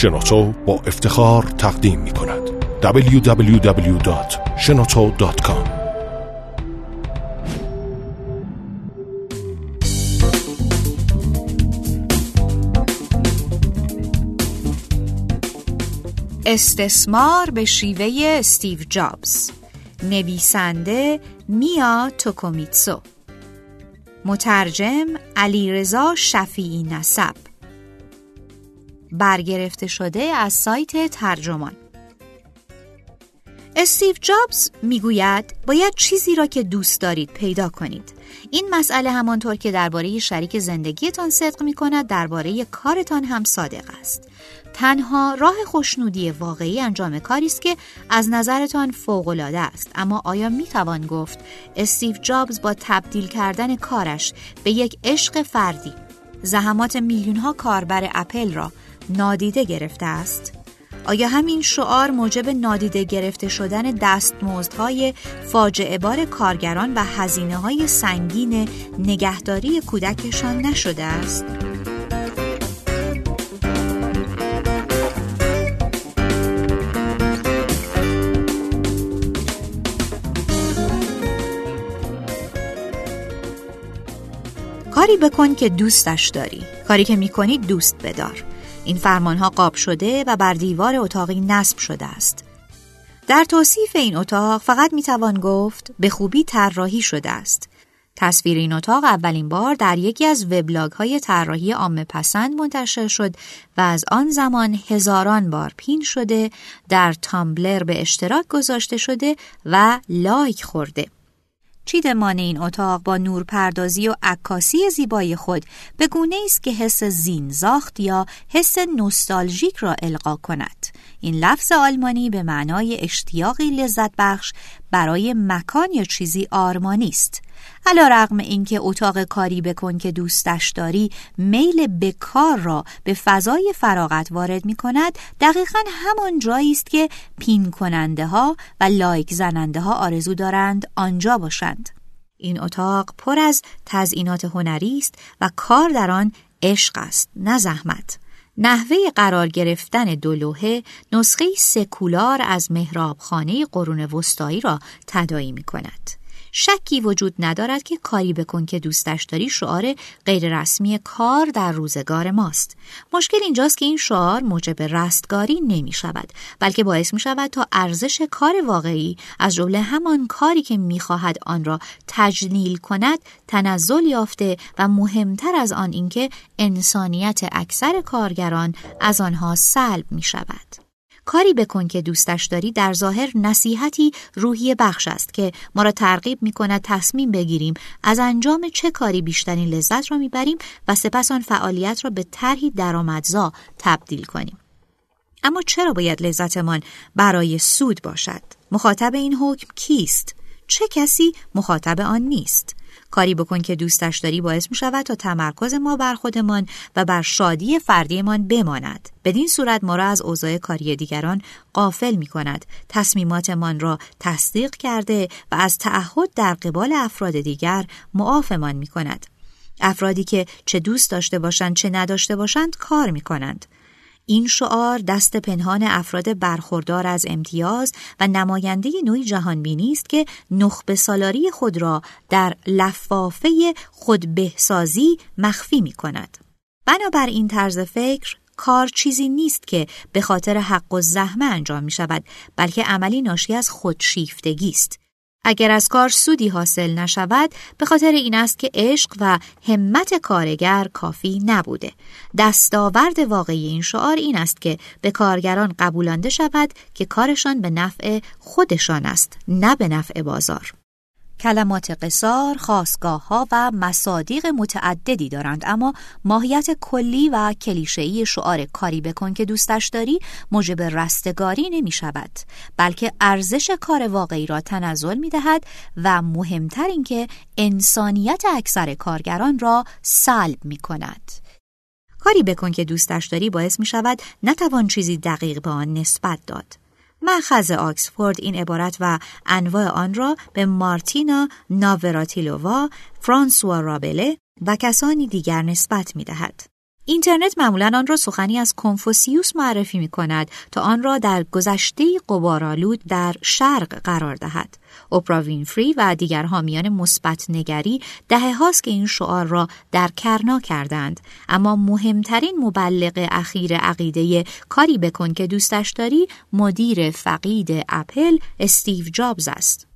شنوتو با افتخار تقدیم می کند. www.shenoto.com استثمار به شیوه استیو جابز. نویسنده میا توکومیتسو. مترجم علیرضا شفیعی نسب. برگرفته شده از سایت ترجمان. استیو جابز می‌گوید باید چیزی را که دوست دارید پیدا کنید. این مسئله همانطور که درباره شریک زندگیتان صدق می کند درباره کارتان هم صادق است. تنها راه خوشنودی واقعی انجام کاری است که از نظرتان فوقالعاده است. اما آیا می توان گفت استیو جابز با تبدیل کردن کارش به یک عشق فردی زحمات میلیون ها کاربر اپل را نادیده گرفته است. آیا همین شعار موجب نادیده گرفته شدن دستمزدهای فاجعه بار کارگران و هزینه های سنگین نگهداری کودکشان نشده است؟ کاری بکن که دوستش داری. کاری که می‌کنی دوست بدار. این فرمانها قاب شده و بر دیوار اتاقی نصب شده است. در توصیف این اتاق فقط می‌توان گفت به خوبی طراحی شده است. تصویر این اتاق اولین بار در یکی از وبلاگ های طراحی عامه پسند منتشر شد و از آن زمان هزاران بار پین شده در تامبلر به اشتراک گذاشته شده و لایک خورده. چیدمان این اتاق با نورپردازی و عکاسی زیبای خود به گونه است که حس زینزاخت یا حس نوستالژیک را القا کند. این لفظ آلمانی به معنای اشتیاقی لذت بخش برای مکان یا چیزی آرمانی است. علا رقم اینکه اتاق کاری بکن که دوستش داری میل به کار را به فضای فراغت وارد می کند دقیقا همان جایی است که پین کننده ها و لایک زننده ها آرزو دارند آنجا باشند. این اتاق پر از تزئینات هنری است و کار در آن عشق است نه زحمت. نحوه قرار گرفتن دو نسخه سکولار از خانه قرون وسطایی را تدایی می کند. شکی وجود ندارد که کاری بکن که دوستش داری شعار غیررسمی کار در روزگار ماست. مشکل اینجاست که این شعار موجب رستگاری نمی شود بلکه باعث می شود تا ارزش کار واقعی از جمله همان کاری که می خواهد آن را تجلیل کند تنزل یافته و مهمتر از آن اینکه انسانیت اکثر کارگران از آنها سلب می شود. کاری بکن که دوستش داری در ظاهر نصیحتی روحی بخش است که ما را ترغیب می کند تصمیم بگیریم از انجام چه کاری بیشترین لذت را می‌بریم و سپس آن فعالیت را به طرحی درآمدزا تبدیل کنیم. اما چرا باید لذتمان برای سود باشد؟ مخاطب این حکم کیست؟ چه کسی مخاطب آن نیست؟ کاری بکن که دوستش داری باعث می شود تا تمرکز ما بر خودمان و بر شادی فردیمان بماند. بدین صورت ما را از اوضاع کاری دیگران قافل می کند تصمیماتمان را تصدیق کرده و از تعهد در قبال افراد دیگر معافمان می کند افرادی که چه دوست داشته باشند چه نداشته باشند کار می کنند این شعار دست پنهان افراد برخوردار از امتیاز و نماینده نوعی جهانبینی است که نخبه سالاری خود را در لفافه خود بهسازی مخفی می کند. بنابر این طرز فکر کار چیزی نیست که به خاطر حق و زحمه انجام می شود بلکه عملی ناشی از خودشیفتگی است اگر از کار سودی حاصل نشود به خاطر این است که عشق و همت کارگر کافی نبوده. دستاورد واقعی این شعار این است که به کارگران قبولانده شود که کارشان به نفع خودشان است نه به نفع بازار. کلمات قصار، خاصگاه ها و مصادیق متعددی دارند اما ماهیت کلی و کلیشه‌ای شعار کاری بکن که دوستش داری موجب رستگاری نمی شود بلکه ارزش کار واقعی را تنزل می دهد و مهمتر اینکه انسانیت اکثر کارگران را سلب می کند. کاری بکن که دوستش داری باعث می شود نتوان چیزی دقیق به آن نسبت داد. مخز آکسفورد این عبارت و انواع آن را به مارتینا ناوراتیلووا، فرانسوا رابله و کسانی دیگر نسبت می دهد. اینترنت معمولا آن را سخنی از کنفوسیوس معرفی می کند تا آن را در گذشته قبارالود در شرق قرار دهد. اوپرا وینفری و دیگر حامیان مثبت نگری دهه هاست که این شعار را در کرنا کردند اما مهمترین مبلغ اخیر عقیده کاری بکن که دوستش داری مدیر فقید اپل استیو جابز است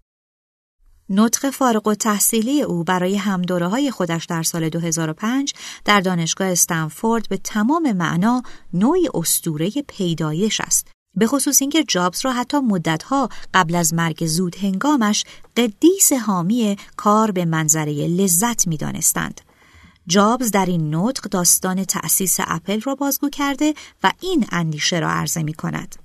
نطق فارغ و تحصیلی او برای همدوره های خودش در سال 2005 در دانشگاه استنفورد به تمام معنا نوعی استوره پیدایش است. به خصوص اینکه جابز را حتی مدتها قبل از مرگ زود هنگامش قدیس حامی کار به منظره لذت می دانستند. جابز در این نطق داستان تأسیس اپل را بازگو کرده و این اندیشه را عرضه می کند.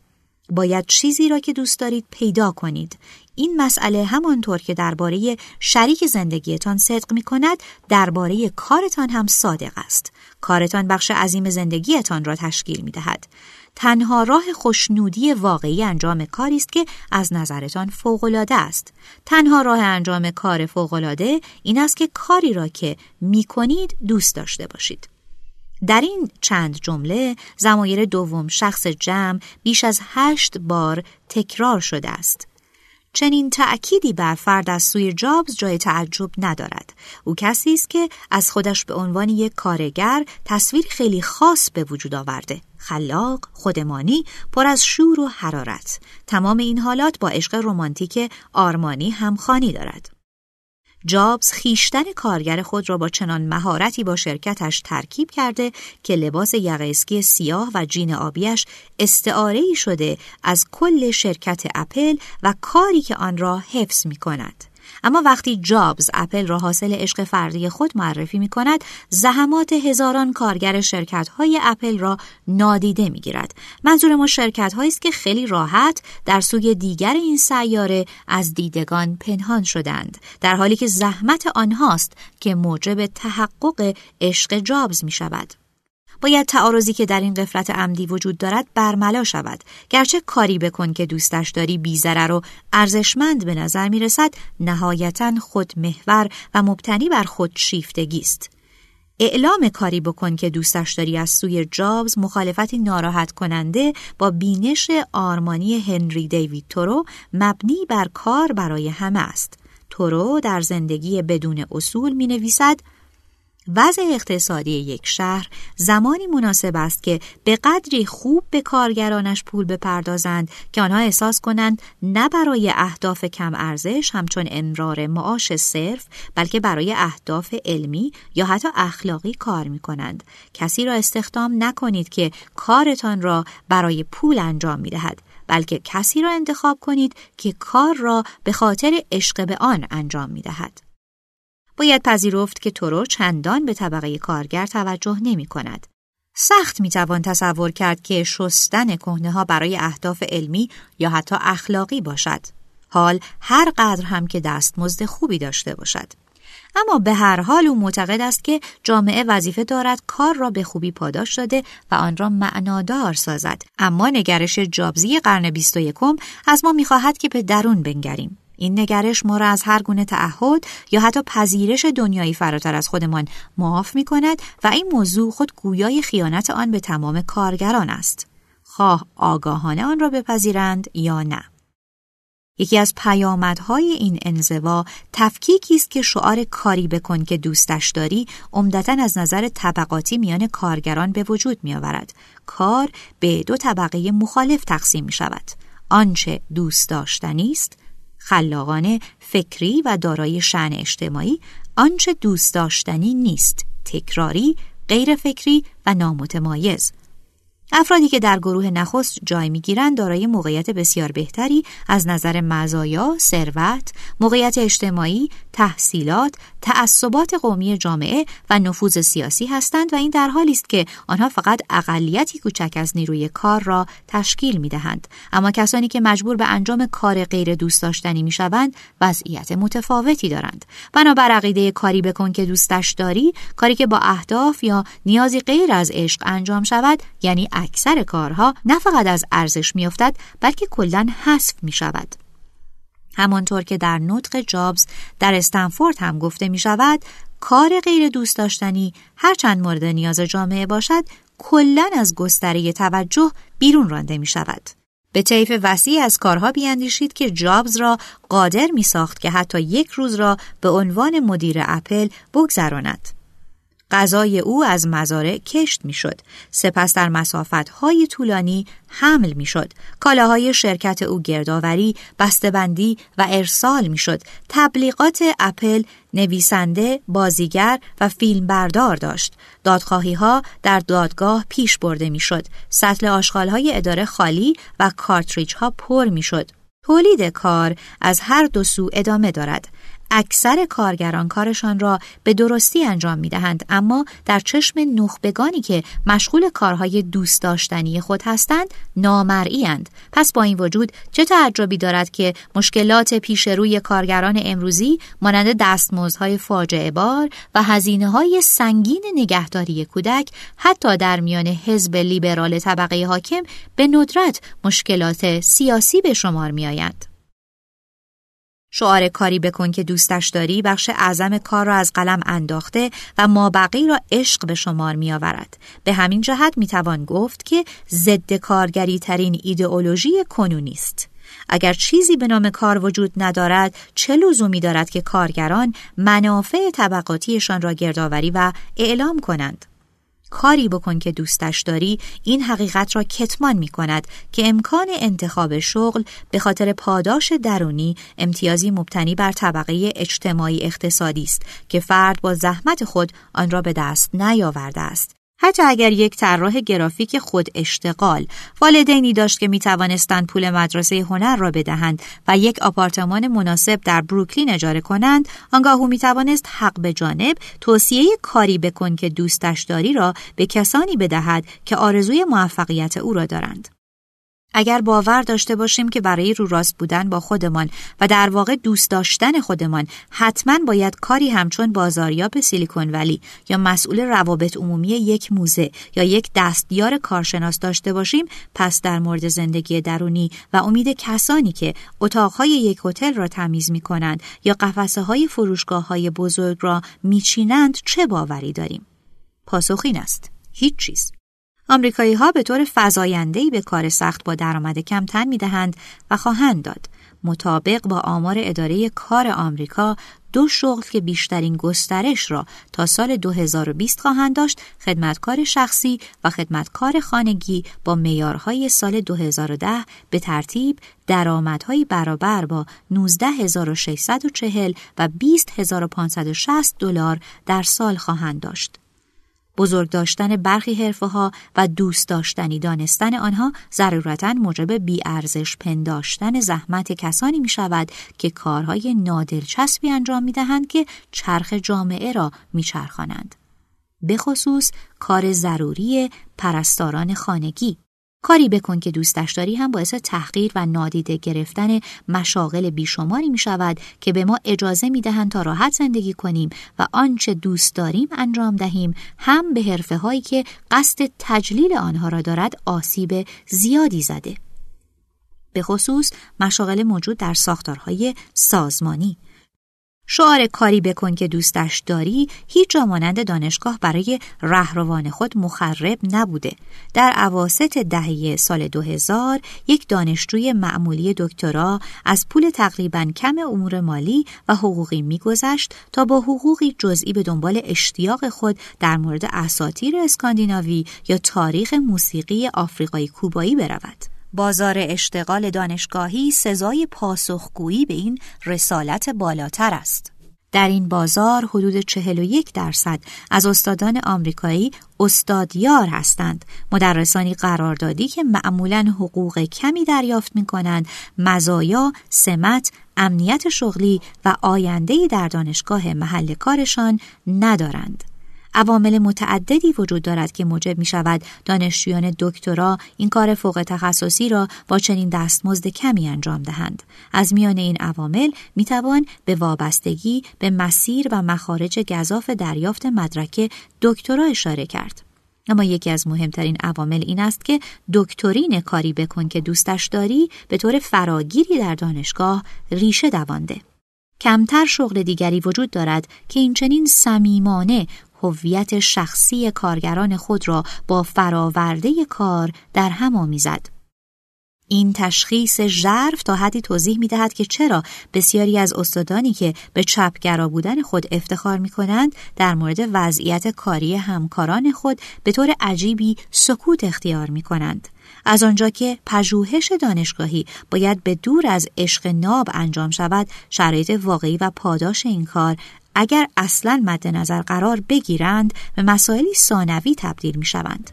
باید چیزی را که دوست دارید پیدا کنید. این مسئله همانطور که درباره شریک زندگیتان صدق می کند درباره کارتان هم صادق است. کارتان بخش عظیم زندگیتان را تشکیل می دهد. تنها راه خوشنودی واقعی انجام کاری است که از نظرتان فوقالعاده است. تنها راه انجام کار فوقالعاده این است که کاری را که می کنید دوست داشته باشید. در این چند جمله زمایر دوم شخص جمع بیش از هشت بار تکرار شده است. چنین تأکیدی بر فرد از سوی جابز جای تعجب ندارد. او کسی است که از خودش به عنوان یک کارگر تصویر خیلی خاص به وجود آورده. خلاق، خودمانی، پر از شور و حرارت. تمام این حالات با عشق رمانتیک آرمانی همخانی دارد. جابز خیشتن کارگر خود را با چنان مهارتی با شرکتش ترکیب کرده که لباس یقه سیاه و جین آبیش استعاره شده از کل شرکت اپل و کاری که آن را حفظ می کند. اما وقتی جابز اپل را حاصل عشق فردی خود معرفی می کند زحمات هزاران کارگر شرکت های اپل را نادیده می گیرد. منظور ما شرکت است که خیلی راحت در سوی دیگر این سیاره از دیدگان پنهان شدند در حالی که زحمت آنهاست که موجب تحقق عشق جابز می شود. باید تعارضی که در این قفلت عمدی وجود دارد برملا شود گرچه کاری بکن که دوستش داری بیزرر و ارزشمند به نظر می رسد نهایتا خود محور و مبتنی بر خود شیفتگی است اعلام کاری بکن که دوستش داری از سوی جابز مخالفتی ناراحت کننده با بینش آرمانی هنری دیوید تورو مبنی بر کار برای همه است. تورو در زندگی بدون اصول می نویسد وضع اقتصادی یک شهر زمانی مناسب است که به قدری خوب به کارگرانش پول بپردازند که آنها احساس کنند نه برای اهداف کم ارزش همچون امرار معاش صرف بلکه برای اهداف علمی یا حتی اخلاقی کار می کنند. کسی را استخدام نکنید که کارتان را برای پول انجام می دهد. بلکه کسی را انتخاب کنید که کار را به خاطر عشق به آن انجام می دهد. باید پذیرفت که تورو چندان به طبقه کارگر توجه نمی کند. سخت می توان تصور کرد که شستن کهنه ها برای اهداف علمی یا حتی اخلاقی باشد. حال هر قدر هم که دستمزد خوبی داشته باشد. اما به هر حال او معتقد است که جامعه وظیفه دارد کار را به خوبی پاداش داده و آن را معنادار سازد اما نگرش جابزی قرن 21 از ما می‌خواهد که به درون بنگریم این نگرش ما را از هر گونه تعهد یا حتی پذیرش دنیایی فراتر از خودمان معاف می کند و این موضوع خود گویای خیانت آن به تمام کارگران است. خواه آگاهانه آن را بپذیرند یا نه. یکی از پیامدهای این انزوا تفکیکی است که شعار کاری بکن که دوستش داری عمدتا از نظر طبقاتی میان کارگران به وجود می آورد. کار به دو طبقه مخالف تقسیم می شود. آنچه دوست داشتنی است خلاقانه فکری و دارای شعن اجتماعی آنچه دوست داشتنی نیست. تکراری غیر فکری و نامتمایز. افرادی که در گروه نخست جای می‌گیرند دارای موقعیت بسیار بهتری از نظر مزایا، ثروت، موقعیت اجتماعی، تحصیلات، تعصبات قومی جامعه و نفوذ سیاسی هستند و این در حالی است که آنها فقط اقلیتی کوچک از نیروی کار را تشکیل می دهند. اما کسانی که مجبور به انجام کار غیر دوست داشتنی می شوند وضعیت متفاوتی دارند. بنابر عقیده کاری بکن که دوستش داری، کاری که با اهداف یا نیازی غیر از عشق انجام شود، یعنی اکثر کارها نه فقط از ارزش میافتد بلکه کلا حذف می شود. همانطور که در نطق جابز در استنفورد هم گفته می شود کار غیر دوست داشتنی هرچند مورد نیاز جامعه باشد کلا از گستره توجه بیرون رانده می شود. به طیف وسیع از کارها بیاندیشید که جابز را قادر می ساخت که حتی یک روز را به عنوان مدیر اپل بگذراند. غذای او از مزارع کشت می‌شد. سپس در مسافت های طولانی حمل می‌شد. کالاهای شرکت او گردآوری، بسته‌بندی و ارسال می‌شد. تبلیغات اپل نویسنده، بازیگر و فیلمبردار داشت. دادخواهی ها در دادگاه پیش برده می‌شد. سطل آشغال های اداره خالی و کارتریج ها پر می‌شد. تولید کار از هر دو سو ادامه دارد. اکثر کارگران کارشان را به درستی انجام می دهند اما در چشم نخبگانی که مشغول کارهای دوست داشتنی خود هستند نامرئی پس با این وجود چه تعجبی دارد که مشکلات پیش روی کارگران امروزی مانند دستمزدهای فاجعه بار و هزینه های سنگین نگهداری کودک حتی در میان حزب لیبرال طبقه حاکم به ندرت مشکلات سیاسی به شمار می آیند. شعار کاری بکن که دوستش داری بخش اعظم کار را از قلم انداخته و مابقی را عشق به شمار می آورد. به همین جهت می توان گفت که ضد کارگری ترین ایدئولوژی کنونی است. اگر چیزی به نام کار وجود ندارد چه لزومی دارد که کارگران منافع طبقاتیشان را گردآوری و اعلام کنند کاری بکن که دوستش داری این حقیقت را کتمان می کند که امکان انتخاب شغل به خاطر پاداش درونی امتیازی مبتنی بر طبقه اجتماعی اقتصادی است که فرد با زحمت خود آن را به دست نیاورده است. حتی اگر یک طراح گرافیک خود اشتغال والدینی داشت که می توانستند پول مدرسه هنر را بدهند و یک آپارتمان مناسب در بروکلین اجاره کنند آنگاه او می توانست حق به جانب توصیه کاری بکن که دوستش داری را به کسانی بدهد که آرزوی موفقیت او را دارند. اگر باور داشته باشیم که برای رو راست بودن با خودمان و در واقع دوست داشتن خودمان حتما باید کاری همچون بازاریاب سیلیکون ولی یا مسئول روابط عمومی یک موزه یا یک دستیار کارشناس داشته باشیم پس در مورد زندگی درونی و امید کسانی که اتاقهای یک هتل را تمیز می کنند یا قفسه های فروشگاه های بزرگ را میچینند چه باوری داریم؟ پاسخ این است. هیچ چیز. آمریکایی ها به طور فزاینده‌ای به کار سخت با درآمد کم تن می‌دهند و خواهند داد. مطابق با آمار اداره کار آمریکا دو شغل که بیشترین گسترش را تا سال 2020 خواهند داشت خدمتکار شخصی و خدمتکار خانگی با میارهای سال 2010 به ترتیب درآمدهای برابر با 19640 و 20560 دلار در سال خواهند داشت. بزرگ داشتن برخی حرفه ها و دوست داشتنی دانستن آنها ضرورتا موجب بیارزش پنداشتن زحمت کسانی می شود که کارهای نادلچسبی انجام می دهند که چرخ جامعه را می چرخانند. به خصوص کار ضروری پرستاران خانگی کاری بکن که دوستش داری هم باعث تحقیر و نادیده گرفتن مشاغل بیشماری می شود که به ما اجازه می دهند تا راحت زندگی کنیم و آنچه دوست داریم انجام دهیم هم به حرفه هایی که قصد تجلیل آنها را دارد آسیب زیادی زده. به خصوص مشاغل موجود در ساختارهای سازمانی شعار کاری بکن که دوستش داری هیچ جا مانند دانشگاه برای رهروان خود مخرب نبوده. در عواست دهه سال 2000 یک دانشجوی معمولی دکترا از پول تقریبا کم امور مالی و حقوقی میگذشت تا با حقوقی جزئی به دنبال اشتیاق خود در مورد اساطیر اسکاندیناوی یا تاریخ موسیقی آفریقایی کوبایی برود. بازار اشتغال دانشگاهی سزای پاسخگویی به این رسالت بالاتر است. در این بازار حدود 41 درصد از استادان آمریکایی استادیار هستند. مدرسانی قراردادی که معمولا حقوق کمی دریافت می کنند، مزایا، سمت، امنیت شغلی و آیندهی در دانشگاه محل کارشان ندارند. عوامل متعددی وجود دارد که موجب می شود دانشجویان دکترا این کار فوق تخصصی را با چنین دستمزد کمی انجام دهند. از میان این عوامل می توان به وابستگی به مسیر و مخارج گذاف دریافت مدرک دکترا اشاره کرد. اما یکی از مهمترین عوامل این است که دکترین کاری بکن که دوستش داری به طور فراگیری در دانشگاه ریشه دوانده. کمتر شغل دیگری وجود دارد که این چنین صمیمانه هویت شخصی کارگران خود را با فراورده کار در هم آمیزد. این تشخیص ژرف تا حدی توضیح می دهد که چرا بسیاری از استادانی که به چپگرا بودن خود افتخار می کنند در مورد وضعیت کاری همکاران خود به طور عجیبی سکوت اختیار می کنند. از آنجا که پژوهش دانشگاهی باید به دور از عشق ناب انجام شود شرایط واقعی و پاداش این کار اگر اصلا مد نظر قرار بگیرند به مسائلی ثانوی تبدیل می شوند.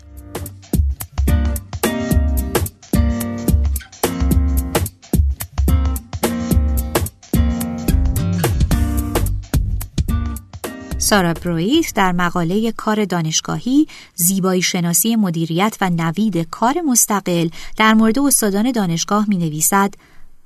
سارا برویت در مقاله کار دانشگاهی زیبایی شناسی مدیریت و نوید کار مستقل در مورد استادان دانشگاه می نویسد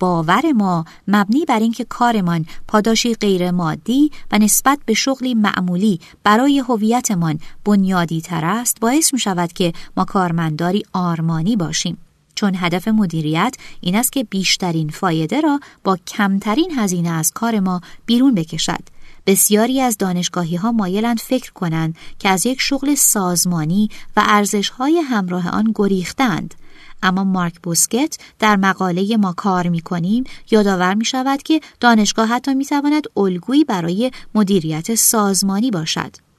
باور ما مبنی بر اینکه کارمان پاداشی غیر مادی و نسبت به شغلی معمولی برای هویتمان بنیادی تر است باعث می شود که ما کارمنداری آرمانی باشیم. چون هدف مدیریت این است که بیشترین فایده را با کمترین هزینه از کار ما بیرون بکشد. بسیاری از دانشگاهی ها مایلند فکر کنند که از یک شغل سازمانی و ارزش های همراه آن گریختند اما مارک بوسکت در مقاله ما کار می کنیم یادآور می شود که دانشگاه حتی می تواند الگویی برای مدیریت سازمانی باشد.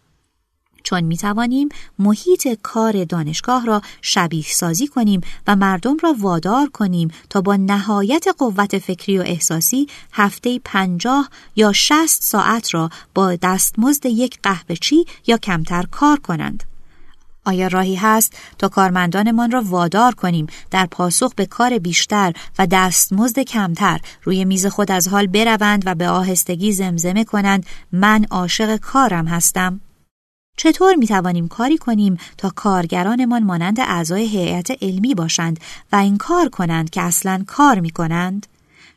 چون می توانیم محیط کار دانشگاه را شبیه سازی کنیم و مردم را وادار کنیم تا با نهایت قوت فکری و احساسی هفته پنجاه یا شست ساعت را با دستمزد یک قهوه چی یا کمتر کار کنند. آیا راهی هست تا کارمندانمان را وادار کنیم در پاسخ به کار بیشتر و دستمزد کمتر روی میز خود از حال بروند و به آهستگی زمزمه کنند من عاشق کارم هستم؟ چطور می توانیم کاری کنیم تا کارگرانمان مانند اعضای هیئت علمی باشند و این کار کنند که اصلا کار می کنند؟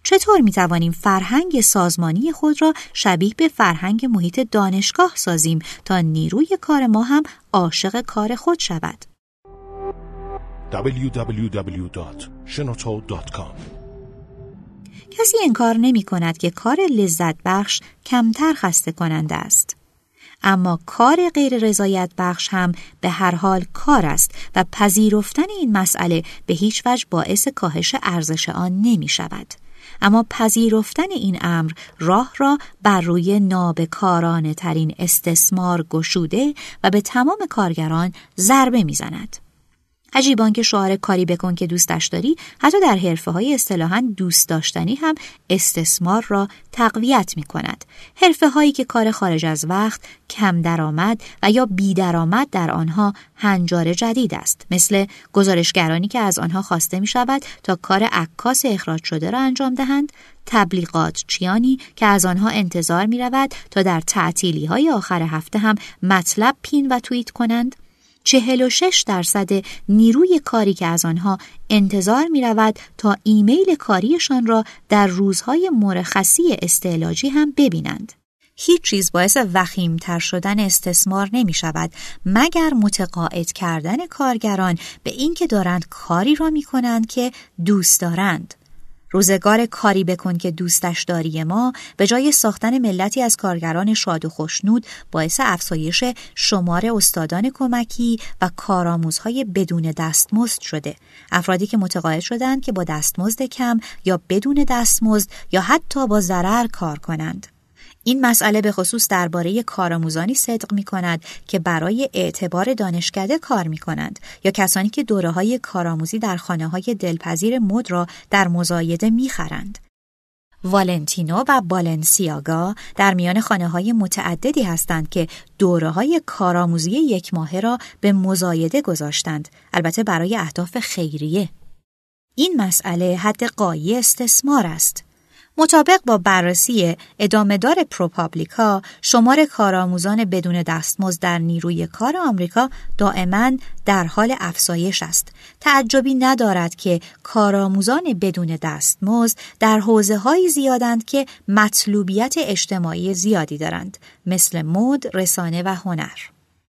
چطور می توانیم فرهنگ سازمانی خود را شبیه به فرهنگ محیط دانشگاه سازیم تا نیروی کار ما هم عاشق کار خود شود؟ www.shenoto.com کسی انکار نمی کند که کار لذت بخش کمتر خسته کننده است. اما کار غیر رضایت بخش هم به هر حال کار است و پذیرفتن این مسئله به هیچ وجه باعث کاهش ارزش آن نمی شود. اما پذیرفتن این امر راه را بر روی نابکارانه ترین استثمار گشوده و به تمام کارگران ضربه می‌زند. عجیبان که شعار کاری بکن که دوستش داری حتی در حرفه های اصطلاحا دوست داشتنی هم استثمار را تقویت می کند. حرفه هایی که کار خارج از وقت کم درآمد و یا بی درآمد در آنها هنجار جدید است. مثل گزارشگرانی که از آنها خواسته می شود تا کار عکاس اخراج شده را انجام دهند. تبلیغات چیانی که از آنها انتظار می رود تا در تعطیلی های آخر هفته هم مطلب پین و توییت کنند. 46 درصد نیروی کاری که از آنها انتظار می رود تا ایمیل کاریشان را در روزهای مرخصی استعلاجی هم ببینند. هیچ چیز باعث وخیمتر شدن استثمار نمی شود مگر متقاعد کردن کارگران به اینکه دارند کاری را می کنند که دوست دارند. روزگار کاری بکن که دوستش داری ما به جای ساختن ملتی از کارگران شاد و خوشنود باعث افزایش شمار استادان کمکی و کارآموزهای بدون دستمزد شده. افرادی که متقاعد شدند که با دستمزد کم یا بدون دستمزد یا حتی با ضرر کار کنند. این مسئله به خصوص درباره کارآموزانی صدق می کند که برای اعتبار دانشکده کار می کنند یا کسانی که دوره های کارآموزی در خانه های دلپذیر مد را در مزایده می خرند. والنتینو و بالنسیاگا در میان خانه های متعددی هستند که دوره های کارآموزی یک ماهه را به مزایده گذاشتند البته برای اهداف خیریه این مسئله حد قایی استثمار است مطابق با بررسی ادامهدار پروپابلیکا شمار کارآموزان بدون دستمزد در نیروی کار آمریکا دائما در حال افزایش است. تعجبی ندارد که کارآموزان بدون دستمزد در حوزه های زیادند که مطلوبیت اجتماعی زیادی دارند مثل مد، رسانه و هنر.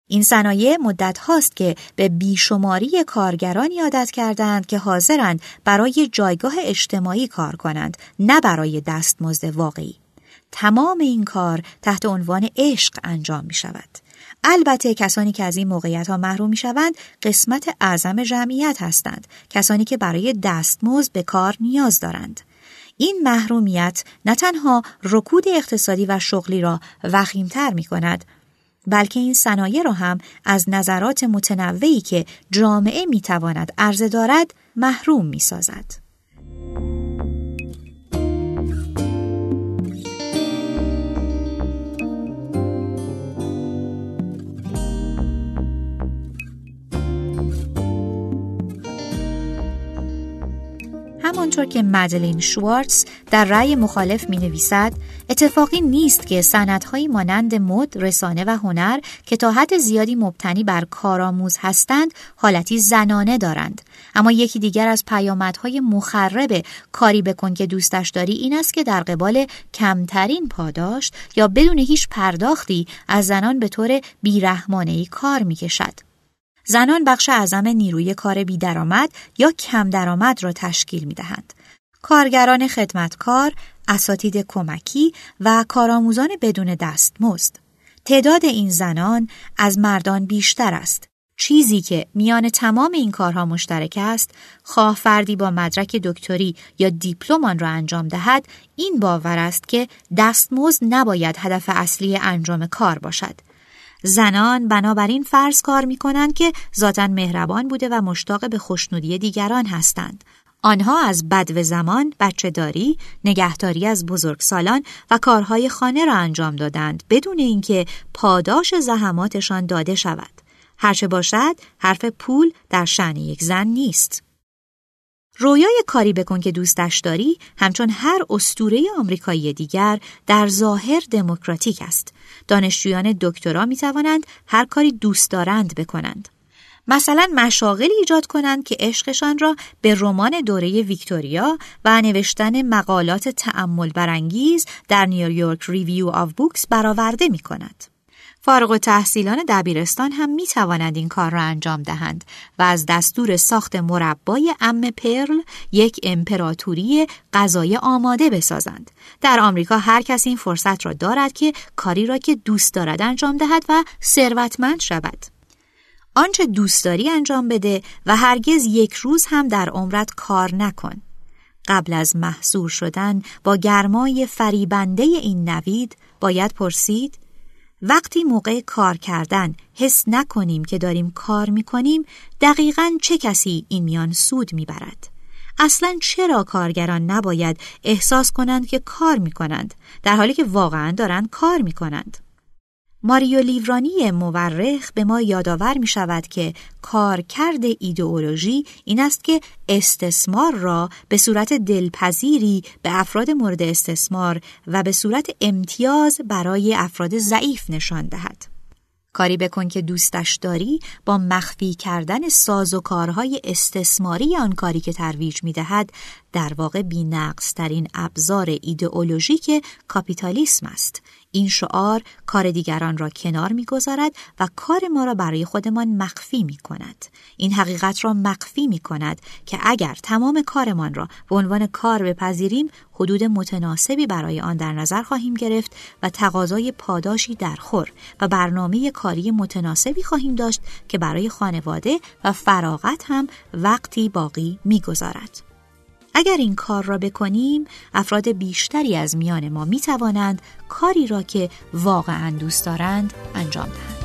این صنایع مدت هاست که به بیشماری کارگرانی عادت کردند که حاضرند برای جایگاه اجتماعی کار کنند نه برای دستمزد واقعی تمام این کار تحت عنوان عشق انجام می شود. البته کسانی که از این موقعیت ها محروم می شوند قسمت اعظم جمعیت هستند کسانی که برای دستمزد به کار نیاز دارند این محرومیت نه تنها رکود اقتصادی و شغلی را وخیمتر می کند بلکه این صنایع را هم از نظرات متنوعی که جامعه می تواند عرضه دارد محروم می همانطور که مدلین شوارتز در رأی مخالف می نویسد اتفاقی نیست که سندهایی مانند مد، رسانه و هنر که تا حد زیادی مبتنی بر کارآموز هستند حالتی زنانه دارند. اما یکی دیگر از پیامدهای مخرب کاری بکن که دوستش داری این است که در قبال کمترین پاداش یا بدون هیچ پرداختی از زنان به طور بیرحمانه کار می‌کشد. زنان بخش اعظم نیروی کار بیدرآمد یا کم درآمد را تشکیل می دهند. کارگران خدمتکار، اساتید کمکی و کارآموزان بدون دستمزد. تعداد این زنان از مردان بیشتر است. چیزی که میان تمام این کارها مشترک است، خواه فردی با مدرک دکتری یا دیپلم را انجام دهد، این باور است که دستمزد نباید هدف اصلی انجام کار باشد. زنان بنابراین فرض کار می کنند که ذاتا مهربان بوده و مشتاق به خوشنودی دیگران هستند. آنها از بد و زمان بچه داری، نگهداری از بزرگسالان و کارهای خانه را انجام دادند بدون اینکه پاداش زحماتشان داده شود. هرچه باشد حرف پول در شعن یک زن نیست. رویای کاری بکن که دوستش داری همچون هر استوره آمریکایی دیگر در ظاهر دموکراتیک است. دانشجویان دکترا می توانند هر کاری دوست دارند بکنند. مثلا مشاغلی ایجاد کنند که عشقشان را به رمان دوره ویکتوریا و نوشتن مقالات تأمل برانگیز در New York Review of Books برآورده می کند. فارغ‌التحصیلان دبیرستان هم می توانند این کار را انجام دهند و از دستور ساخت مربای ام پرل یک امپراتوری غذای آماده بسازند. در آمریکا هر کس این فرصت را دارد که کاری را که دوست دارد انجام دهد و ثروتمند شود. آنچه دوست داری انجام بده و هرگز یک روز هم در عمرت کار نکن. قبل از محصور شدن با گرمای فریبنده این نوید باید پرسید وقتی موقع کار کردن حس نکنیم که داریم کار می‌کنیم دقیقا چه کسی این میان سود می‌برد؟ اصلا چرا کارگران نباید احساس کنند که کار می‌کنند در حالی که واقعا دارند کار می‌کنند؟ ماریو لیورانی مورخ به ما یادآور می شود که کارکرد ایدئولوژی این است که استثمار را به صورت دلپذیری به افراد مورد استثمار و به صورت امتیاز برای افراد ضعیف نشان دهد. کاری بکن که دوستش داری با مخفی کردن ساز و کارهای استثماری آن کاری که ترویج می دهد در واقع بی ترین ابزار ایدئولوژیک کاپیتالیسم است این شعار کار دیگران را کنار می‌گذارد و کار ما را برای خودمان مخفی می کند. این حقیقت را مخفی می کند که اگر تمام کارمان را به عنوان کار بپذیریم حدود متناسبی برای آن در نظر خواهیم گرفت و تقاضای پاداشی در خور و برنامه کاری متناسبی خواهیم داشت که برای خانواده و فراغت هم وقتی باقی می‌گذارد. اگر این کار را بکنیم افراد بیشتری از میان ما می توانند کاری را که واقعا دوست دارند انجام دهند.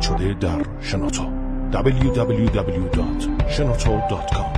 تولید در شنوتو www.shenoto.com